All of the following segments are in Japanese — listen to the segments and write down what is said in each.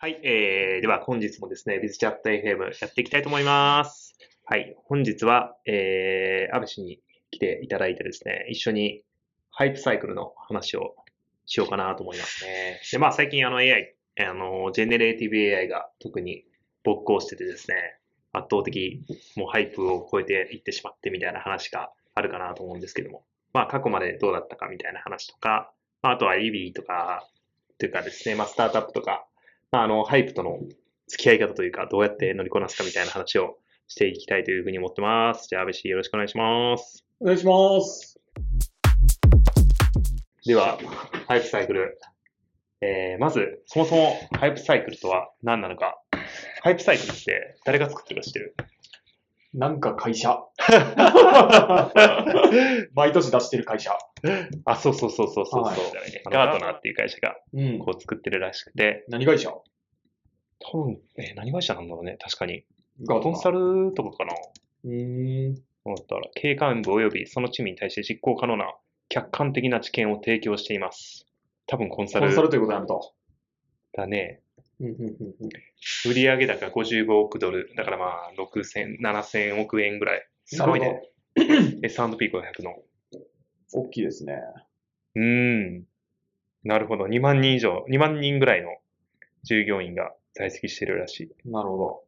はい、えー、では本日もですね、ビズチャット FM やっていきたいと思います。はい、本日は、えー、阿部氏に来ていただいてですね、一緒にハイプサイクルの話をしようかなと思いますね。で、まあ最近あの AI、あの、ジェネレーティブ AI が特に勃興しててですね、圧倒的、もうハイプを超えていってしまってみたいな話があるかなと思うんですけども、まあ過去までどうだったかみたいな話とか、まあ、あとは EV とか、というかですね、まあスタートアップとか、まあ、あの、ハイプとの付き合い方というか、どうやって乗りこなすかみたいな話をしていきたいというふうに思ってます。じゃあ、阿部氏よろしくお願いします。お願いします。では、ハイプサイクル。えー、まず、そもそもハイプサイクルとは何なのか。ハイプサイクルって誰が作ってるか知ってる？なんか会社。毎年出してる会社。あ、そうそうそうそうそうそう、はいガートナーっていう会社がうん。こう作ってるらしくて、何会社？多分、えー何会社なんだろうね、確かに。ガコンサルとかかなうーん。だったら、経営幹部及びそのチームに対して実行可能な客観的な知見を提供しています。多分コンサルコンサルということなんと。だね。うんうんうんうん売上高55億ドル。だからまあ、6000、7000億円ぐらい。すごいね。S&P500 の。大きいですね。うーん。なるほど。2万人以上、2万人ぐらいの従業員が在籍してるらしい。なるほ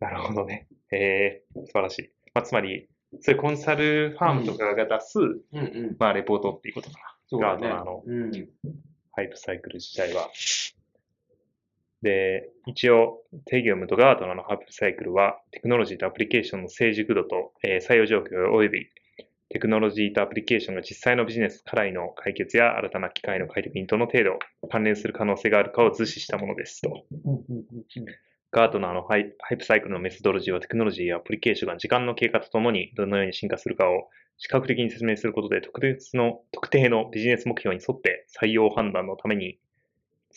なるほどね。えー、素晴らしい。まあ、つまり、そういうコンサルファームとかが出す、ど。うんうん。まあ、レポートっていうことかな。そうだねガートナーの。うん。ハイプサイクル自体は。で、一応、定義を読むとガートナーのハイプサイクルは、テクノロジーとアプリケーションの成熟度と、えー採用状況及び、テクノロジーとアプリケーションが実際のビジネス課題の解決や新たな機械の開拓にどの程度関連する可能性があるかを図示したものですと。ガートナーのハイハイプサイクルのメソドロジーはテクノロジーやアプリケーションが時間の経過とともにどのように進化するかを視覚的に説明することで特別の特定のビジネス目標に沿って採用判断のために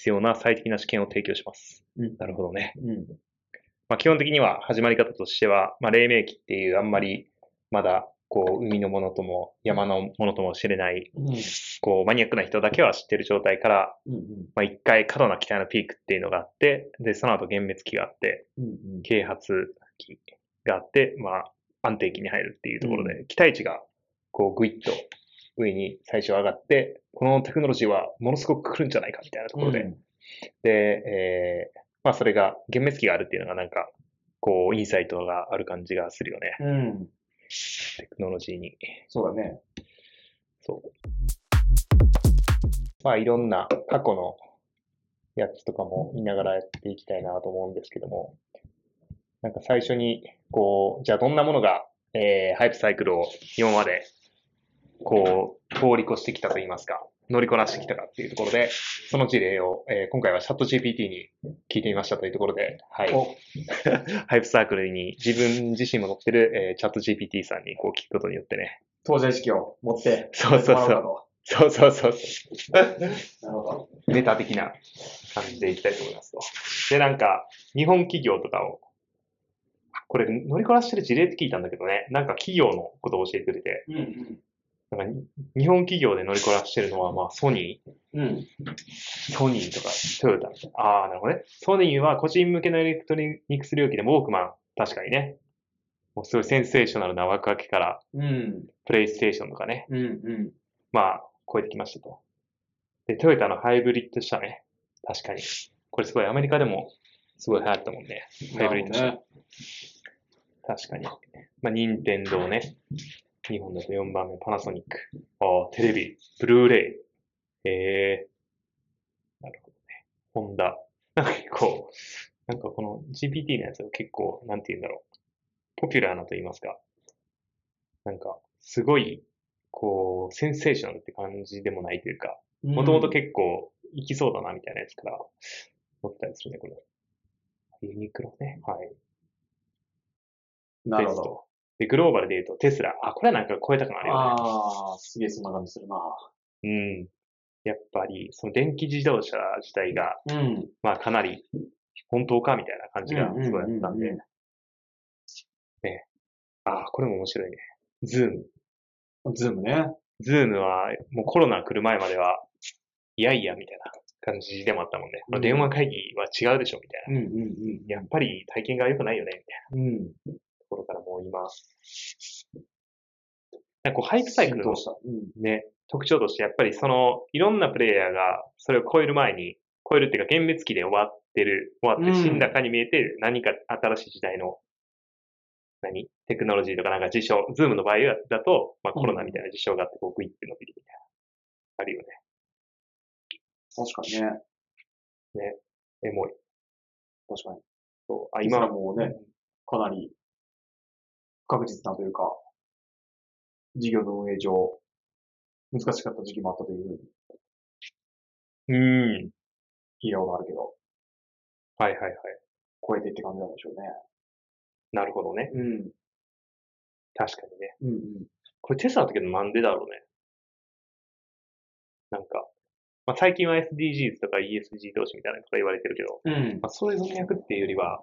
必要な最適な試験を提供します。うんなるほどね。うん。まあ、基本的には始まり方としては、まあ、黎明期っていうあんまりまだこう海のものとも山のものとも知れないうん。こうマニアックな人だけは知ってる状態から、うんうん。まあ、一回過度な期待のピークっていうのがあって、で、その後幻滅期があって、うんうん。啓発期があって、まあ、安定期に入るっていうところで、期待値が、こう、ぐいっと上に最初上がって、このテクノロジーはものすごく来るんじゃないかみたいなところで、で、えー、まあ、それが、幻滅期があるっていうのがなんか、こう、インサイトがある感じがするよね。うん。うん。テクノロジーに。そうだね。そう。まあ、いろんな過去のやつとかも見ながらやっていきたいなと思うんですけども、なんか最初に、こう、じゃあどんなものが、えー、ハイプサイクルを今まで、こう、通り越してきたと言いますか、乗りこなしてきたかっていうところで、その事例を、えー今回はチャット GPT に聞いてみましたというところで、はい。お、ハイプサークルに自分自身も乗ってる、えーチャット GPT さんにこう聞くことによってね、当事者意識を持って。そうそうそうそうそうそう なるほど。ネタ的な感じでいきたいと思いますと。で、なんか、日本企業とかを、これ乗りこなしてる事例って聞いたんだけどね、なんか企業のことを教えてくれて、うんうん。なんかに日本企業で乗りこなしてるのは、まあ、ソニうん。ー、ソニーとかトヨタ。ああ、なるほどね。ソニーは個人向けのエレクトロニクス領域でもウォークマン、確かにね。もうすごいセンセーショナルな枠開けから、うん。プレイステーションとかね、うんうん。まあ、超えてきましたと。で、トヨタのハイブリッド車ね。確かに。これすごいアメリカでもすごい流行ったもんね。ハイブリッド車。なる確かに。まあ、任天堂ね。日本だと4番目、パナソニック。ああ、テレビ、ブルーレイ。ええなるほどね。ホンダ。なんか結構、なんかこの GPT のやつが結構、なんて言うんだろう。ポピュラーなと言いますか。なんか、すごい、こう、センセーショナルって感じでもないというか、もともと結構、いきそうだな、みたいなやつから、思ったりするね、これ。ユニクロね。はい。なるほど。で、グローバルで言うとテスラ。あ、これはなんか超えたくなるよね。ああ、すげえそんな感じするな。うん。やっぱり、その電気自動車自体が、うん。まあかなり、本当かみたいな感じがすごいあったんでうんうんうんうん。ね。あ、これも面白いね。ズーム。ズームね。ズームは、もうコロナ来る前までは、いやいや、みたいな。感じでもあったもんね。うん電話会議は違うでしょ、みたいな。うんうんやっぱり体験が良くないよね、みたいなうん。うん。ところからもう今、なんかこうハイプサイクルの。ね、特徴として、やっぱりその、いろんなプレイヤーがそれを超える前に、超えるっていうか、幻滅期で終わってる、終わって死んだかに見えて、何か新しい時代の、何？テクノロジーとかなんか事象、ズームの場合だと、まあコロナみたいな事象があって、こうグイって伸びるみたいな。あるよね。確かにね。エモい。確かに。そう。あ、今今はもうね、かなり不確実なというか、事業の運営上、難しかった時期もあったというふうにうん。聞いたことあるけど、はいはいはい。超えてって感じなんでしょうね。なるほどね。うん。確かにね。うんうん。これテスラだけどなんでだろうね。なんか、まあ、最近は SDGs とか ESG 投資みたいなことが言われてるけど、うんまあ、そういう文脈っていうよりは、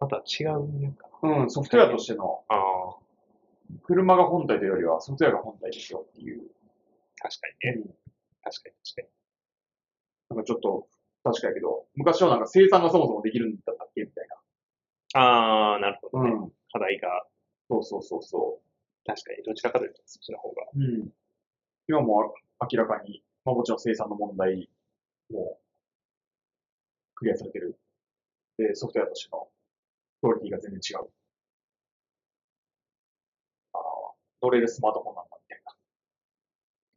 また違う文脈かな。うん、ソフトウェアとしての、ああ、車が本体というよりはソフトウェアが本体ですよっていう。確かにね。うん確かに確かに。なんかちょっと、確かやけど、昔はなんか生産がそもそもできるんだったっけみたいああ、なるほどね。な。ん。課題が、そうそうそうそ確かにどちらかというとそっちの方が。う。うん。今も明らかに、まあもちろん生産の問題もクリアされてる。で、ソフトウェアとしてのクオリティが全然違う。ああ、乗れるスマートフォンなんだみたい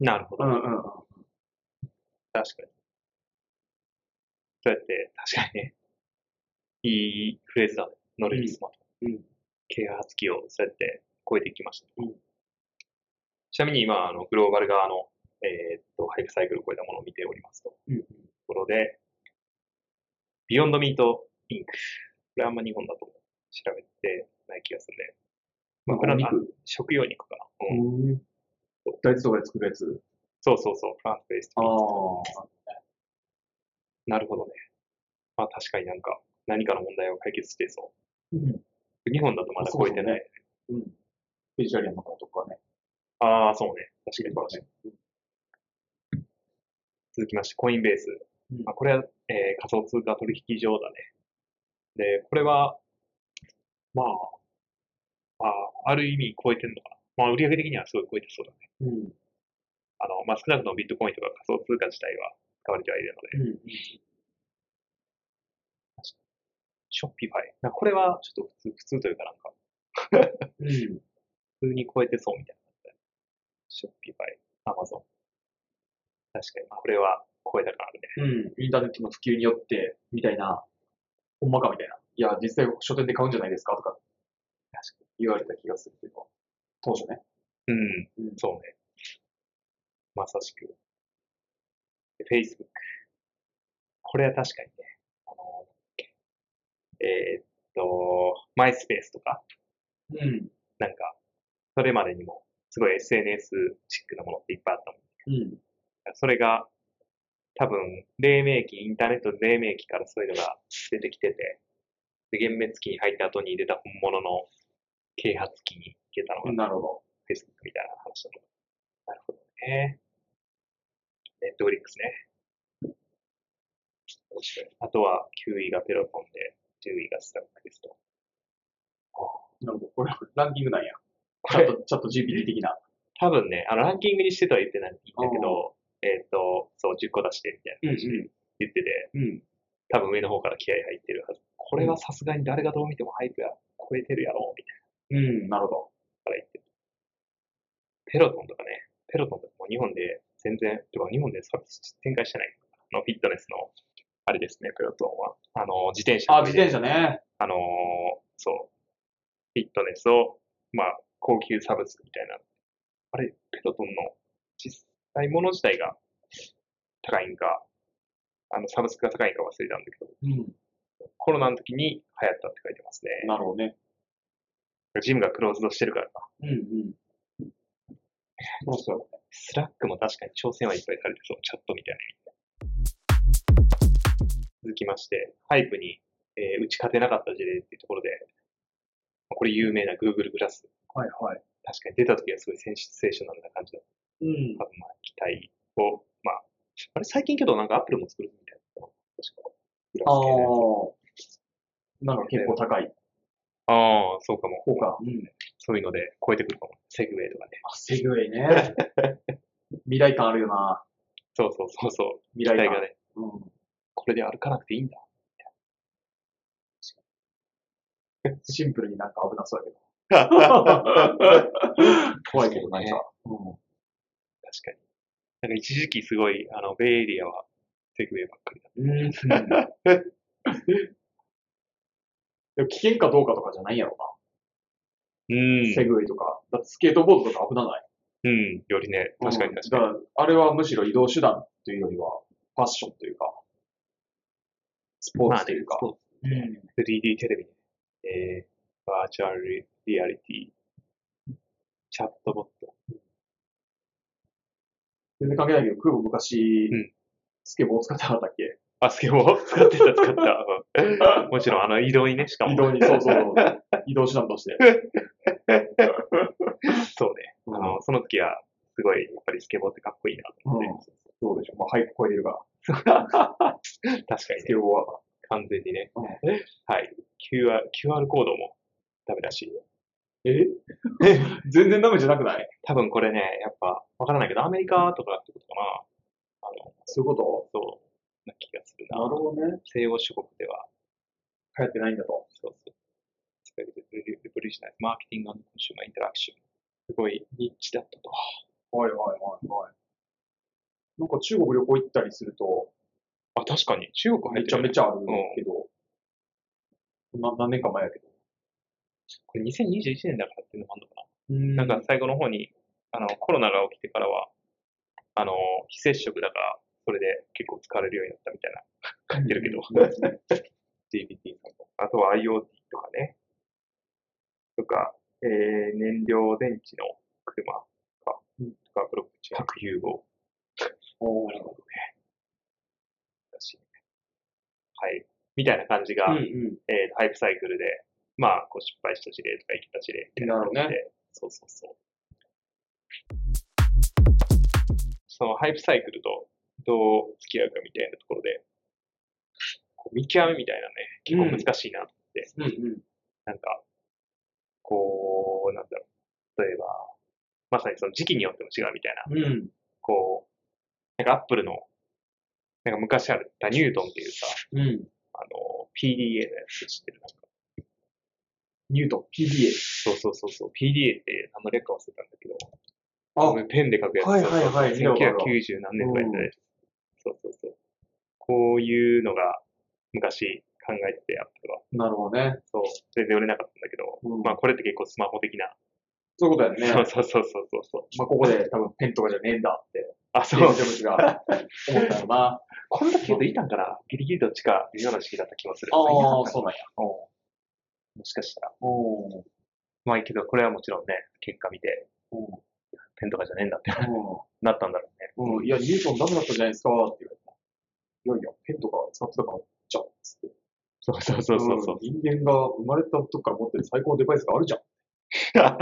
なるほど。な。うんうんうん。確かに。そうやって、確かにね。いいフレーズだね。乗れるスマート。うん。啓発期をそうやって超えてきました。うんちなみに今、あの、グローバル側の、えーっと、ハイプサイクルを超えたものを見ておりますと。うん。ところで、ビヨンドミートインク。これあんま日本だと調べてない気がするね。まあ、これはあ肉。食用肉かな。うん。うん。大豆とかで作るやつ。そうそうそう。フランスベースあトあ。なるほどね。まあ確かになんか何かの問題を解決してそうん。う。日本だとまだ超えてない。うん。ベジタリアンの方とかね。ああ、そうね。確かにと確かに。続きまして、コインベース。うんまあ、これは、えー仮想通貨取引所だね。で、これは、まあ、まあ、ある意味超えてるのかな。まあ、売上的にはすごい超えてそうだね。うん。あの、まあ、少なくともビットコインとか仮想通貨自体は使われてはいるので、うん。ショッピファイ。なこれはちょっと普通、普通というかなんか、うん。普通に超えてそうみたいな。ショッピファイ、アマゾン。確かに、まあ、これは超えた感あるね。うん。インターネットの普及によって、みたいな、ほんまかみたいな。いや、実際書店で買うんじゃないですか？とか、言われた気がするけど、当初ね。うん、うんそうね。まさしく。で Facebook。これは確かにね、あの、えーっと、マイスペースとか、うん。なんか、それまでにも、すごい SNS チックなものっていっぱいあったもん。うん。それが、多分、黎明期、インターネットの黎明期からそういうのが出てきてて、で、幻滅期に入った後に出た本物の啓発期に行けたのが、なるほど。Facebook みたいな話だと。なるほどね。ネットフリックスね。面白い。あとは、9位がペロトンで、10位がスラックですと。なるほど。これ、ランキングなんや。これチャット、チャット GPT 的な。多分ね、あの、ランキングにしてとは言ってないんだけど、えっ、と、そう、10個出してみたいな感じで言ってて、うん。多分上の方から気合入ってるはず。これはさすがに誰がどう見てもハイプや超えてるやろ、みたいなうん、なるほど。から言ってる。ペロトンとかね、ペロトンとかも日本で全然、てか日本で展開してないあのフィットネスの、あれですね、ペロトンは。あの、自転車。あ、自転車ね。あのーそう。フィットネスを、まあ、高級サブスクみたいな。あれ、ペロトンの実際物自体が高いんか、あの、サブスクが高いんか忘れたんだけど、うん。コロナの時に流行ったって書いてますね。なるほどね。ジムが closed してるからか。うん、うん。そうそう。スラックも確かに挑戦はいっぱいされてそう、チャットみたいな。続きまして、ハイプに、えー打ち勝てなかった事例っていうところで、これ有名な Google グラス。はい、はい。確かに出た時はすごいセンセーショナルな感じだった。うん。まあ期待を、まあ、あれ最近けどなんか Apple も作るみたあ系のやあ。なんか結構高い。つああ、そうかも。効果。うん。そういうので超えてくるかも。セグウェイとかね。あ、セグウェイね。未来感あるよな。そうそうそうそう。未来感。機体がね、うん。これで歩かなくていいんだ。シンプルになんか危なそうだけど。確 怖いけど、なんねか。うん。かに。なんか一時期すごい、あの、ベイエリアはセグウェイばっかりだっうん。でも危険かどうかとかじゃないんやろた。うな。セん。グウェイとか。だってスケートボードとか危なない。うん。よりね、確かに確かに。うんだから、あれはむしろ移動手段というよりは、ファッションというか、スポーツというか。まあねうん。3D テレビね。えー、バーチャルリアリティ、チャットボット。全然関係ないけど、クーボ昔、うんスケボー使ってなかったっけ？あ、スケボー？使ってた、使った。うんもちろん、あの、移動にね、しかも。移動に、そうそう、移動手段として。そうね。あの、その時は、すごい、やっぱりスケボーってかっこいいなと思って。うんそうでしょ。まあ、ハイプ超えてるから。確かにスケね。ボーは。完全にね。うんはい。QR、QR コードもダメだし。え？全然ダメじゃなくない？多分これね、やっぱ、わからないけど、アメリカとかってことかな。あの、そういうこそう、な気がするとな。ほどね。西欧諸国では、流行ってないんだと。そうそう。スペルレレボリューショナイズ、マーケティングコンシューマーインタラクション。すごいニッチだったと。はいはいはいはい。なんか中国旅行行ったりすると、あ、確かに。中国入めちゃってる、めちゃあるけど、な何年か前やけど。これ2021年だからっていうのもあるのかうんな。なんか最後の方に、あの、コロナが起きてからは、あの、非接触だから、それで結構使われるようになったみたいな、書いてるけど。GPT さんと。あとは IoT とかね。とか、えー、燃料電池の車とか、とかブロックチェーン、核融合。おーなるほどね。だし、はい。みたいな感じが、うんうん。えーハイプサイクルで、まあ、こう失敗した事例とか生きた事例みたいな感じで、なるそうそうそう。そのハイプサイクルとどう付き合うかみたいなところで、こう見極めみたいなね、結構難しいなと思って、うんうん。なんか、こう、なんだろう。例えば、まさにその時期によっても違うみたいな、うん。こう、なんかアップルの、なんか昔あるダニュートンっていうさ、うん。あの、PDA のやつ知ってる？なんか。ニュートン、PDA。そうそうそうそう。PDA って何の略か忘れたんだけど、あ、ペンで書くやつ。はいはいはいそうそう見たことある1990何年とかやったやつ。そうそうそう。こういうのが昔考えてて、アップルは。なるほどね。そう。全然売れなかったんだけど、うんまあこれって結構スマホ的な。そういうことだよね。そうそうそうそうそう。まあ、ここで多分ペンとかじゃねえんだって、あ、そうジ。ョブズが思ったよな。こんだけ言うといたんかなギリギリどっちか微妙な時期だった気もする。ああ、う。そうなんや。もしかしたら。まあいいけど、これはもちろんね、結果見て、うんペンとかじゃねえんだってうなったんだろうね。ん。うん。いや、ニュートンダメだったじゃないですかって言われた。いやいや、ペンとか使ってたから、じゃん。つって。そうそうそうそうそう。ん人間が生まれた時から持ってる最高のデバイスがあるじゃん。だ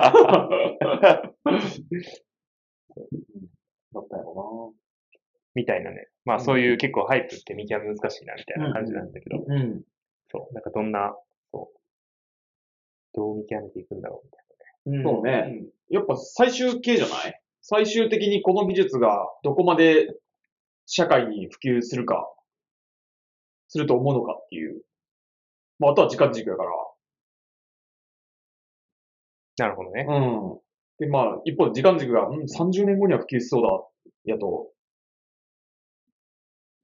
ったよみたいなね。まあそういう結構ハイプって見極め難しいなみたいな感じなんだけど、な。うん。そう、なんかどんな、どう見極めていくんだろうみたいそうな。ね。やっぱ最終形じゃない？最終的にこの技術がどこまで社会に普及するか、すると思うのかっていう。まあ、あとは時間軸やから。なるほどね。うん。で、まあ、一方で時間軸が、うん、30年後には普及しそうだ、やと、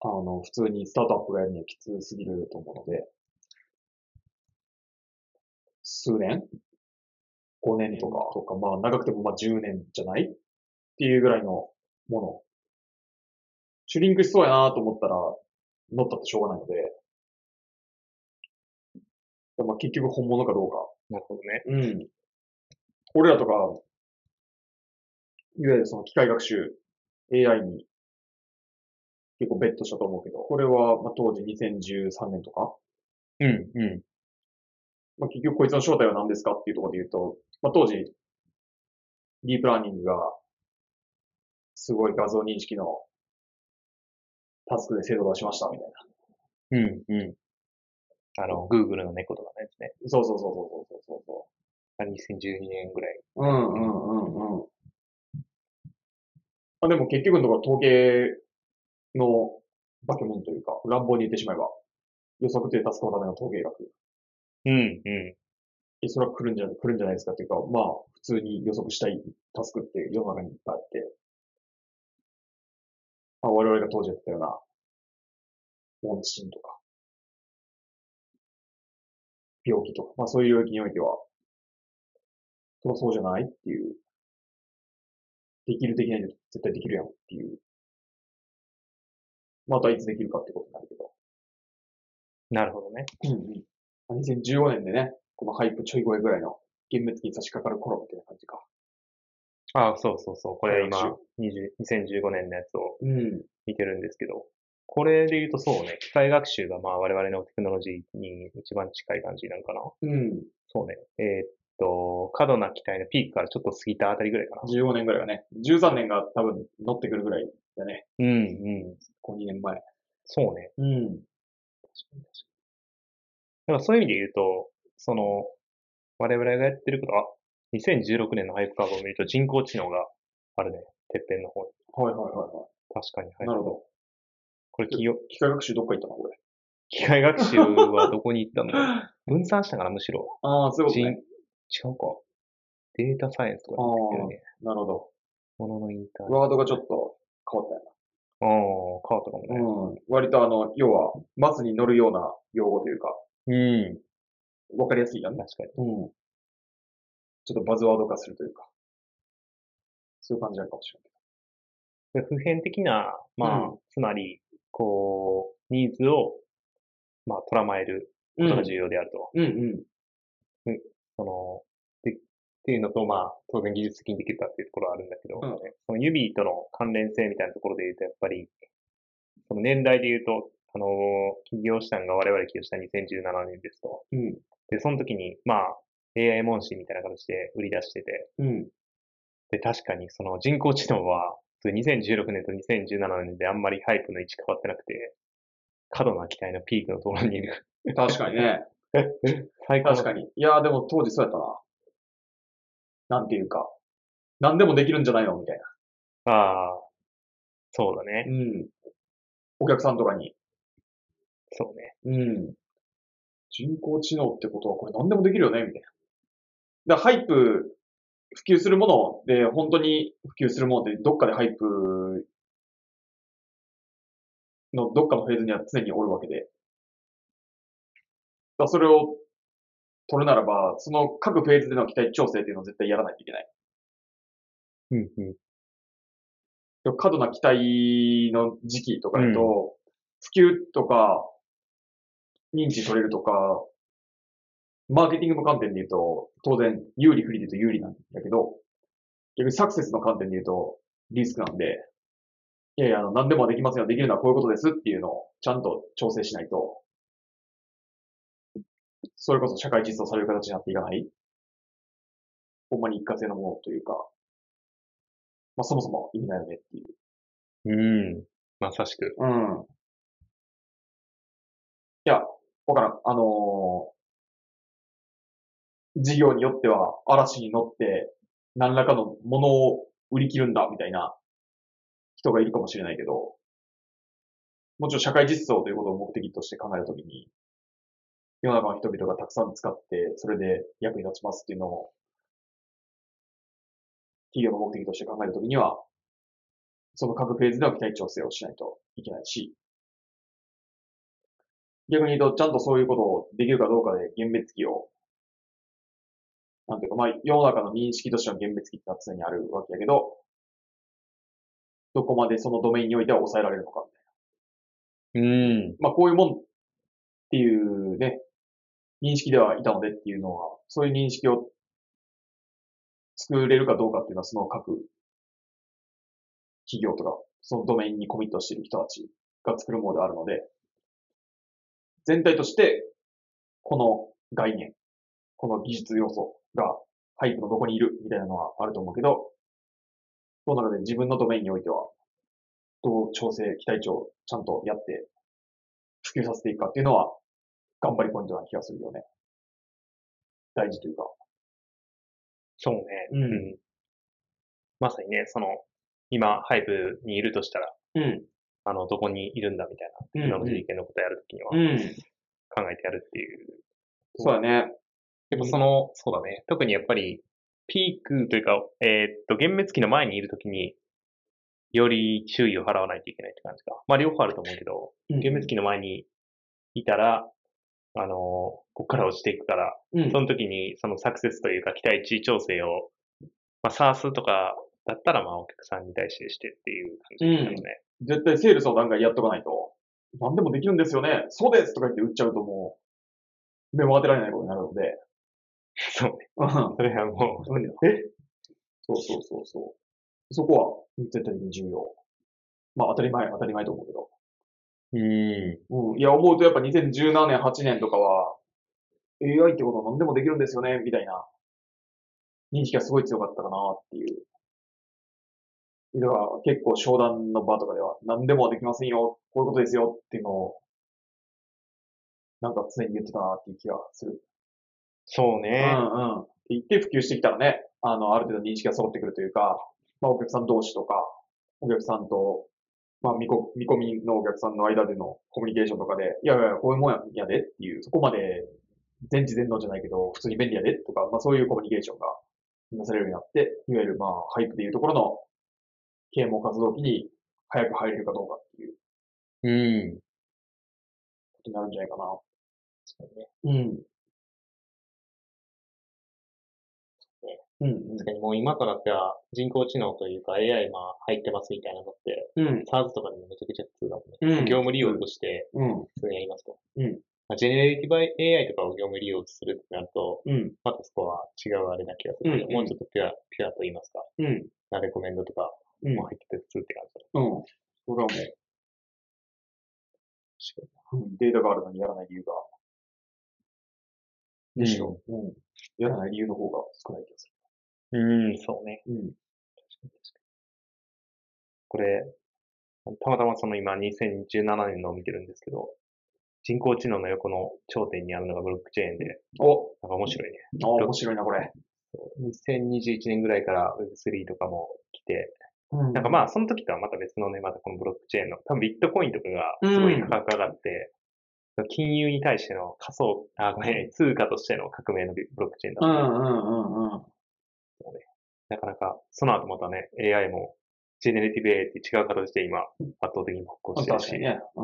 あの、普通にスタートアップがやるにはきつすぎると思うので、数年 ?5 年とか、とか、まあ、長くてもまあ10年じゃない？っていうぐらいのもの。シュリンクしそうやなと思ったら、乗ったってしょうがないので、まあ、結局本物かどうかなるほどね。うん。俺らとか、いわゆるその機械学習、AI に結構ベットしたと思うけど、これは、まあ、当時2013年とか、うん、うまあ、結局こいつの正体は何ですかっていうところで言うと、まあ、当時、ディープラーニングが、すごい画像認識のタスクで精度を出しましたみたいな。ん。うん、うあの、Google の猫とかのやつね。そうそうそうそうそうそうそあ2012年ぐらい。う。うんうんうんうん。あでも結局のところ統計の化け物というか、乱暴に言ってしまえば、予測定達成のための統計学。うん、うん。えそれは来るんじゃ、来るんじゃないですか？っていうか、まあ、普通に予測したいタスクって世の中にいっぱいあって、まあ、我々が当時やってたような、問診とか、病気とか、まあそういう領域においては、そそうじゃないっていう、できるできないで絶対できるやんっていう、またいつできるかってことになるけど、なるほどね。うんうん。2015年でね、このハイプちょい超えぐらいの幻滅期に差し掛かる頃みたいな感じか。あそうそうそう。これ今学、20 2015年のやつをうん。見てるんですけど、これで言うとそうね、機械学習がまあ我々のテクノロジーに一番近い感じなんかな。うん。そうね。えーっと、過度な期待のピークからちょっと過ぎたあたりぐらいかな。15年ぐらいがね、13年が多分乗ってくるぐらいだね。うん、うん。こう2年前。そうね。うん。だからそういう意味で言うと、その、我々がやってることは、2016年のハイプカーブを見ると人工知能があるね。てっぺんの方に。はいはいはいは確かに。はいい。なるほど。これ企業、機械学習どっか行ったのこれ。機械学習はどこに行ったの？分散したからむしろ。ああ、そういうこね。違うか。データサイエンスとかに行ってるね。なるほど。もののインターネッワードがちょっと変わったよト。ああ、変わったかもね。な。うん。割とあの、要は、バスに乗るような用語というか、うん。わかりやすいやんね。確かに。うん。ちょっとバズワード化するというか。そういう感じなのかもしれない。で普遍的な、まあ、うつまり、こう、ニーズを、まあ、捉まえることが重要であると。うんうん。その、で、っていうのと、まあ、当然技術的にできるかっていうところはあるんだけど、うんその指との関連性みたいなところで言うと、やっぱり、その年代で言うと、あの、起業したのが我々起業した2017年ですと。うん。で、その時に、まあ、AI 問診みたいな形で売り出してて、うん。で、確かにその人工知能は、それ2016年と2017年であんまりハイプの位置変わってなくて、過度な期待のピークのところにいる。確かにね。最高の確かに。いやーでも当時そうやったな。なんていうか。何でもできるんじゃないの？みたいな。ああ、そうだね。うん。お客さんとかに。そうね。うん。人工知能ってことはこれ何でもできるよねみたいな。だハイプ、普及するもので、本当に普及するものってどっかでハイプのどっかのフェーズには常におるわけで。だそれを取るならば、その各フェーズでの期待調整っていうのを絶対やらないといけない。うんうん。過度な期待の時期とかだと、普及とか、認知取れるとか、マーケティングの観点で言うと、当然、有利不利で言うと有利なんだけど、逆にサクセスの観点で言うと、リスクなんで、いやいや、あの、何でもできますよ、できるのはこういうことですっていうのをちゃんと調整しないと、それこそ社会実装される形になっていかないほんまに一過性のものというか、まあそもそも意味ないよねっていう。うん。まさしく。うん。いや、わからん。あのー事業によっては嵐に乗って何らかのものを売り切るんだみたいな人がいるかもしれないけど、もちろん社会実装ということを目的として考えたときに、世の中の人々がたくさん使って、それで役に立ちますっていうのを、企業の目的として考えたときには、その各フェーズでの期待調整をしないといけないし、逆に言うと、ちゃんとそういうことをできるかどうかで幻滅期を、なんていうか、まあ、世の中の認識としての幻滅期ってのは常にあるわけやけど、どこまでそのドメインにおいては抑えられるのかみたいうん。な。まあ、こういうもんっていうね、認識ではいたのでっていうのは、そういう認識を作れるかどうかっていうのは、その各企業とか、そのドメインにコミットしている人たちが作るものであるので、全体として、この概念、この技術要素がハイプのどこにいるみたいなのはあると思うけど、その中で自分のドメインにおいては、どう調整、期待値をちゃんとやって、普及させていくかっていうのは、頑張りポイントな気がするよね。大事というか。そうね。うんまさにね、その、今、ハイブにいるとしたら、うん。あの、どこにいるんだみたいな、うん今の実験のことやるときにはうん。考えてやるっていう。そうだね。でもその、そうだね。特にやっぱり、ピークというか、えーっと、幻滅期の前にいるときに、より注意を払わないといけないって感じか。まあ、両方あると思うけど、幻滅期の前にいたら、あのーここから落ちていくから、うん。その時にそのサクセスというか期待値調整を、まあ、サースとかだったら、まあ、お客さんに対してしてっていう感じだよね。絶対セールスの段階でやっとかないと、何でもできるんですよね。そうですとか言って売っちゃうともう、目も当てられないことになるので。そうね。うんそれはもう、え？そうそうそうそう。そこは絶対的に重要。まあ当たり前、当たり前と思うけど。うん。うん。いや、思うとやっぱ2017年、8年とかは、AI ってことは何でもできるんですよね、みたいな認識がすごい強かったかなっていう。だから結構商談の場とかでは何でもできませんよ、こういうことですよっていうのを、なんか常に言ってたなっていう気がする。そうね。うんうん。って言って普及してきたらね、あの、ある程度認識が揃ってくるというか、まあお客さん同士とか、お客さんと、まあ見こ見込みのお客さんの間でのコミュニケーションとかで、いやいや、こういうもんややでっていう、そこまで全知全能じゃないけど、普通に便利やでとか、まあそういうコミュニケーションがなされるようになって、いわゆるまあハイプでいうところの啓蒙活動期に早く入れるかどうかっていううん。ことになるんじゃないかな。そうね。うん。うん、確かにもう今となっては人工知能というか AI まあ入ってますみたいなのって、うん。SARS とかでもめちゃくちゃ普通だもんね。うん。業務利用としてうん。普通にやりますと。うんまあ、 generative AI とかを業務利用するってなると、うん。またそこは違うあれな気がするけど、うんもうちょっとピュア、ピュアと言いますか、うん。なレコメンドとかうん。も入ってて普通って感じだ。うん。それはもう、うんデータがあるのにやらない理由が、むしろ、うん。やらない理由の方が少ない気がすうん、そうね。る。うん。これ、たまたまその今2017年のを見てるんですけど、人工知能の横の頂点にあるのがブロックチェーンで、おなんか面白いね。あ、面白いな、これ。2021年ぐらいから Web3 とかも来て、うんなんかまあその時とはまた別のね、またこのブロックチェーンの、多分ビットコインとかがすごい価格上がって、金融に対しての仮想、あ、ごめん、通貨としての革命のブロックチェーンだった。うんうんうんうん。なかなか、その後またね、AI も、ジェネレティブ AI って違う形で今、圧倒的に復興してるし、ね。う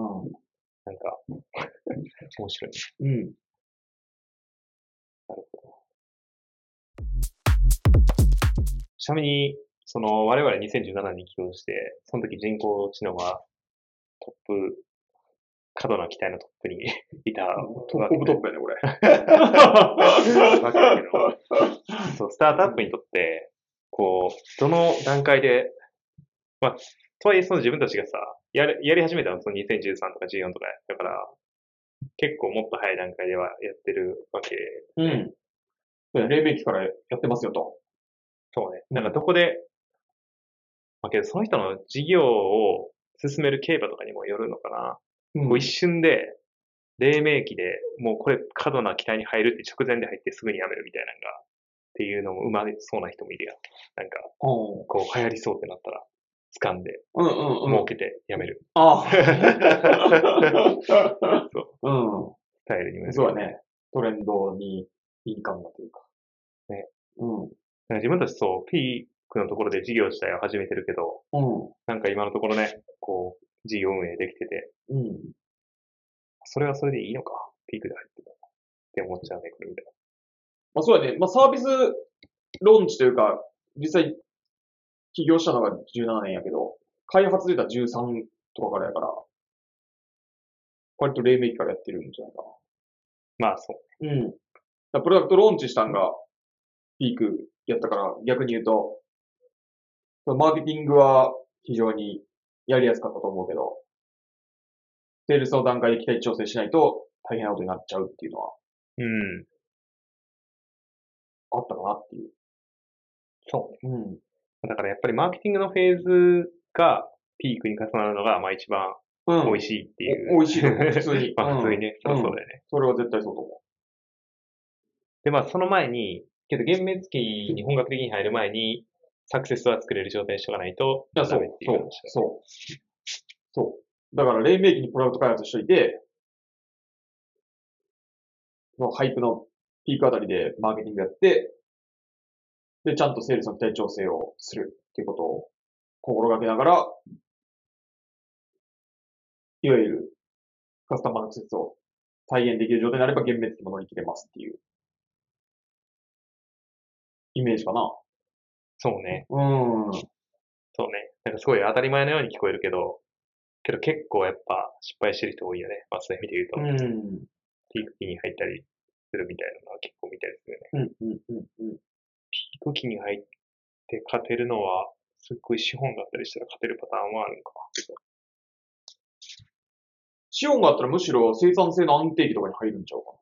なんか、面白いね。ん。うん。なるほど。ちなみに、その、我々2017年に起業して、その時人工知能はトップ、過度な期待のトップに いたトップトップやね、これ。そう、スタートアップにとって、こう、どの段階で、まあ、とはいえその自分たちがさ、やり、やり始めたのはその2013とか14とかだから、結構もっと早い段階ではやってるわけうん。黎明期からやってますよと。そうね。なんかどこで、まあけどその人の事業を進める競馬とかにもよるのかな。うんこう一瞬で、黎明期でもうこれ過度な期待に入るって直前で入ってすぐにやめるみたいなのが、っていうのもうまそうな人もいるやん。なんか、うんこう流行りそうってなったら、掴んで、うんうんうん。儲けてやめる。あ そう、うスタイルにもそうだね。トレンドに敏感なというか。ね。うん。自分たちそう、ピークのところで事業自体を始めてるけど、うん。なんか今のところね、こう、事業運営できてて、うん。それはそれでいいのか、ピークで入ってたらって思っちゃうね、これみたいまあそうだね。まあサービスローンチというか、実際起業したのが17年やけど、開発で言ったら13とかからやから、割と黎明期からやってるんじゃないかな。まあそう。な。うん。だプロダクトローンチしたんがピークやったから、逆に言うと、マーケティングは非常にやりやすかったと思うけど、セールスの段階で期待値調整しないと大変なことになっちゃうっていうのはうん。あったかなっていう。そううん。ね。だからやっぱりマーケティングのフェーズがピークに重なるのが、まあ一番うん。美味しいっていう。お美味しいと思う普通にまあうん普通にね。そりゃそうだよね。それは絶対そうと思で、まあその前に、けど、幻滅期に本格的に入る前に、サクセスは作れる状態にしとかないと、ダメって、いそうそう。そう。だから、黎明期にプロダクト開発しといて、そのハイプのピークあたりでマーケティングやって、で、ちゃんとセールスの期待調整をするっていうことを心がけながら、いわゆるカスタマーアクセスを再現できる状態になれば幻滅期も乗り切れますっていうイメージかな。そうね。うん。そうね。なんかすごい当たり前のように聞こえるけど、けど結構やっぱ失敗してる人多いよね。まあそういう意味で言うと、うん。ピーク期に入ったりするみたいなのは結構見たりするよね。うん、うん、うん、うん。ピーク期に入って勝てるのは、すっごい資本があったりしたら勝てるパターンはあるのか資本があったらむしろ生産性の安定期とかに入るんちゃうか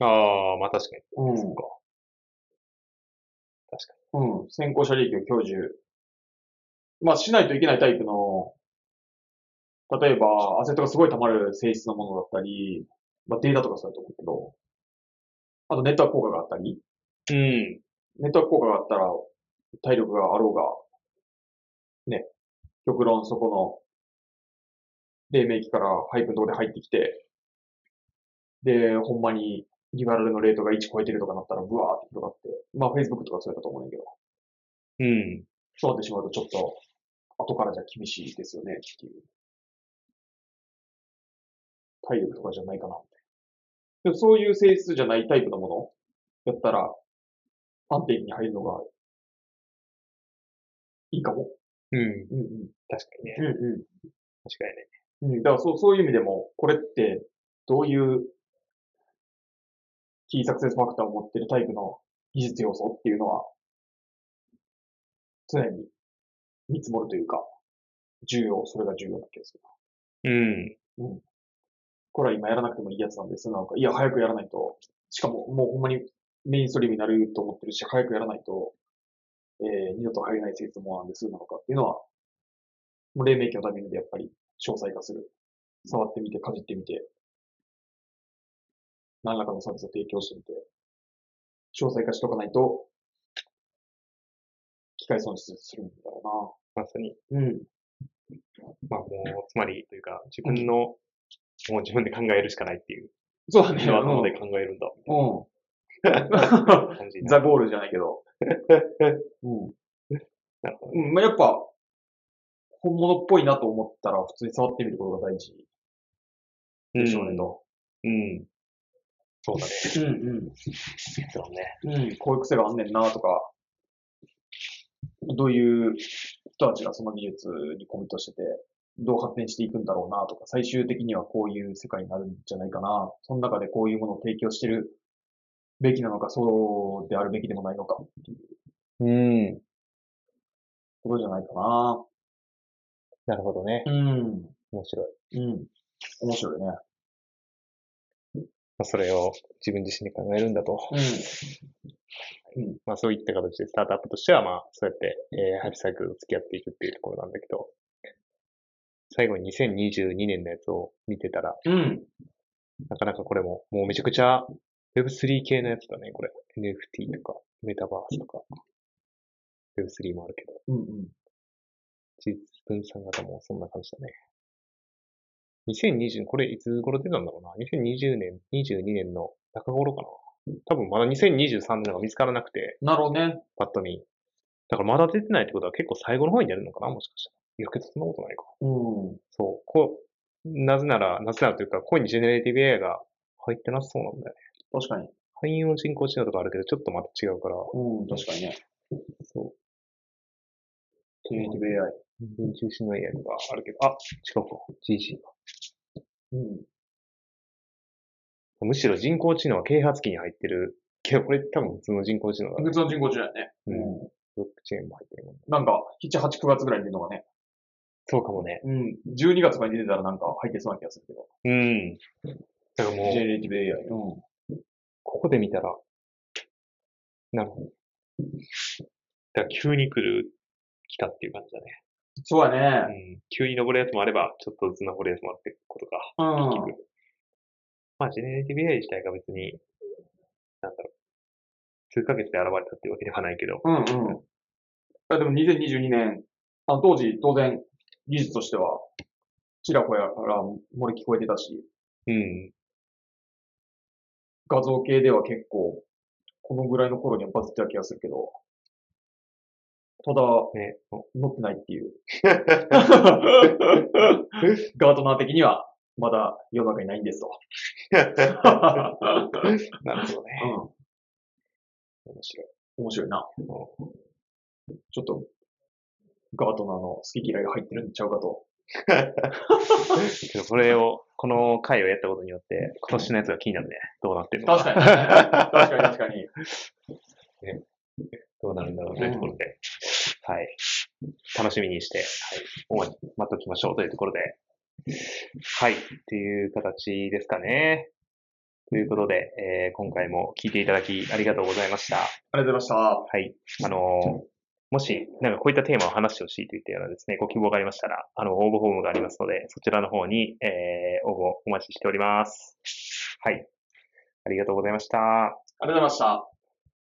な。ああ、まあ確かに。な。うんそっか。うん。先行者利益を享受。まあ、しないといけないタイプの、例えば、アセットがすごい溜まる性質のものだったり、まあ、データとかそうだと思うけど、あとネットワーク効果があったり、に。うん。ネットワーク効果があったら、体力があろうが、ね、極論そこの、黎明期からハイプのところで入ってきて、で、ほんまにリバラルのレートが1超えてるとかなったら、ブワーって広がって、まあ Facebook とかそうやったと思うんだけど、うん。そうなってしまうとちょっと、後からじゃ厳しいですよねっていう。体力とかじゃないかなって。でもそういう性質じゃないタイプのものだったら、安定期に入るのがいいかも。うん。うんうん。確かにね。うんうん。確かにね。うん、だからそう、そういう意味でも、これって、どういう、キーサクセスファクターを持ってるタイプの技術要素っていうのは、常に見積もるというか、重要、それが重要な気がする。うん。これは今やらなくてもいいやつなんです。なんか、いや、早くやらないと、しかももうほんまにメインストリームになると思ってるし、早くやらないと、えー、二度と入れない施設もなんですなのかっていうのは、もう黎明期のタイミングでやっぱり詳細化する。触ってみて、かじってみて、何らかのサービスを提供してみて、詳細化しとかないと、機械損失するんだろまさに。うな。うん。まあもう、つまり、というか、自分の、もう自分で考えるしかないっていう。そうだね。の頭で考えるんだ。うん。ザ・る。ゴールじゃないけど。うん。なるほどうん、まあ、やっぱ、本物っぽいなと思ったら、普通に触ってみることが大事でしょうね、と。うん。そうだね。うん、うん。そうね。うん、こういう癖があんねんなとか、どういう人たちがその技術にコミットしてて、どう発展していくんだろうなとか、最終的にはこういう世界になるんじゃないかな。その中でこういうものを提供してるべきなのか、そうであるべきでもないのかっていううん。ことじゃないかな。なるほどね。うん。面白い。うん。面白いね。まあ、それを自分自身で考えるんだと。うん。まあそういった形でスタートアップとしては、まあそうやって、えー、ハイプサイクルと付き合っていくっていうところなんだけど、最後に2022年のやつを見てたら、うん。なかなかこれも、もうめちゃくちゃ Web3 系のやつだね、これ。NFT とか、メタバースとか、Web3 もあるけど、うん。うん。事実分散型もそんな感じだね。2020、これいつ頃出たんだろうな。2020年、22年の中頃かな。多分まだ2023年が見つからなくて、なるほどね。パッと見。だからまだ出てないってことは結構最後の方にやるのかなもしかしたら。いや、けどそんなことないか。うん。そう。こう、なぜなら、なぜならというか、ここに generative AI が入ってなさそうなんだよね。確かに。汎用人工知能とかあるけど、ちょっとまた違うから。うん、確かにね。そう。 creative AI。人間中心の AI とかあるけど、あ、違うか。GG か。うん。むしろ人工知能は啓発期に入ってる。けど、これ多分普通の人工知能だね。普通の人工知能やね。うんうん。ブロックチェーンも入ってるもんね。なんか、7、8、9月ぐらいに出るのがね。そうかもね。うん。12月とかに出てたらなんか入ってそうな気がするけど。うん。だからもうジェ、ネレーティブ AI。うん。ここで見たら、なるほど。だから急に来る、来たっていう感じだね。そうやうね。ん。急に登るやつもあれば、ちょっとずつ登るやつもあるってことか。うん。まあ、ジェネレティブ AI 自体が別に、なんだろう。数ヶ月で現れたっていうわけではないけど。うんうん。いやでも2022年、あの当時当然技術としては、ちらほらから漏れ聞こえてたし、うん。画像系では結構、このぐらいの頃にはバズってた気がするけど、ただ、ね。乗ってないっていう。ガートナー的には、まだ世の中にないんですと。なるほどね。うん。面白い。面白いな。ちょっと、ガートナーの好き嫌いが入ってるんちゃうかと。けどこれを、この回をやったことによって、今年のやつが気になるね。どうなってるの確かに。確かに確かに。どうなるんだろうというところで、はい。楽しみにして、はい。待っておきましょうというところで、はい。っていう形ですかね。ということで、えー今回も聞いていただきありがとうございました。ありがとうございました。はい。あのーもし、なんかこういったテーマを話してほしいといったようなですね、ご希望がありましたら、あの、応募フォームがありますので、そちらの方に、えー応募お待ちしております。はい。ありがとうございました。ありがとうございました。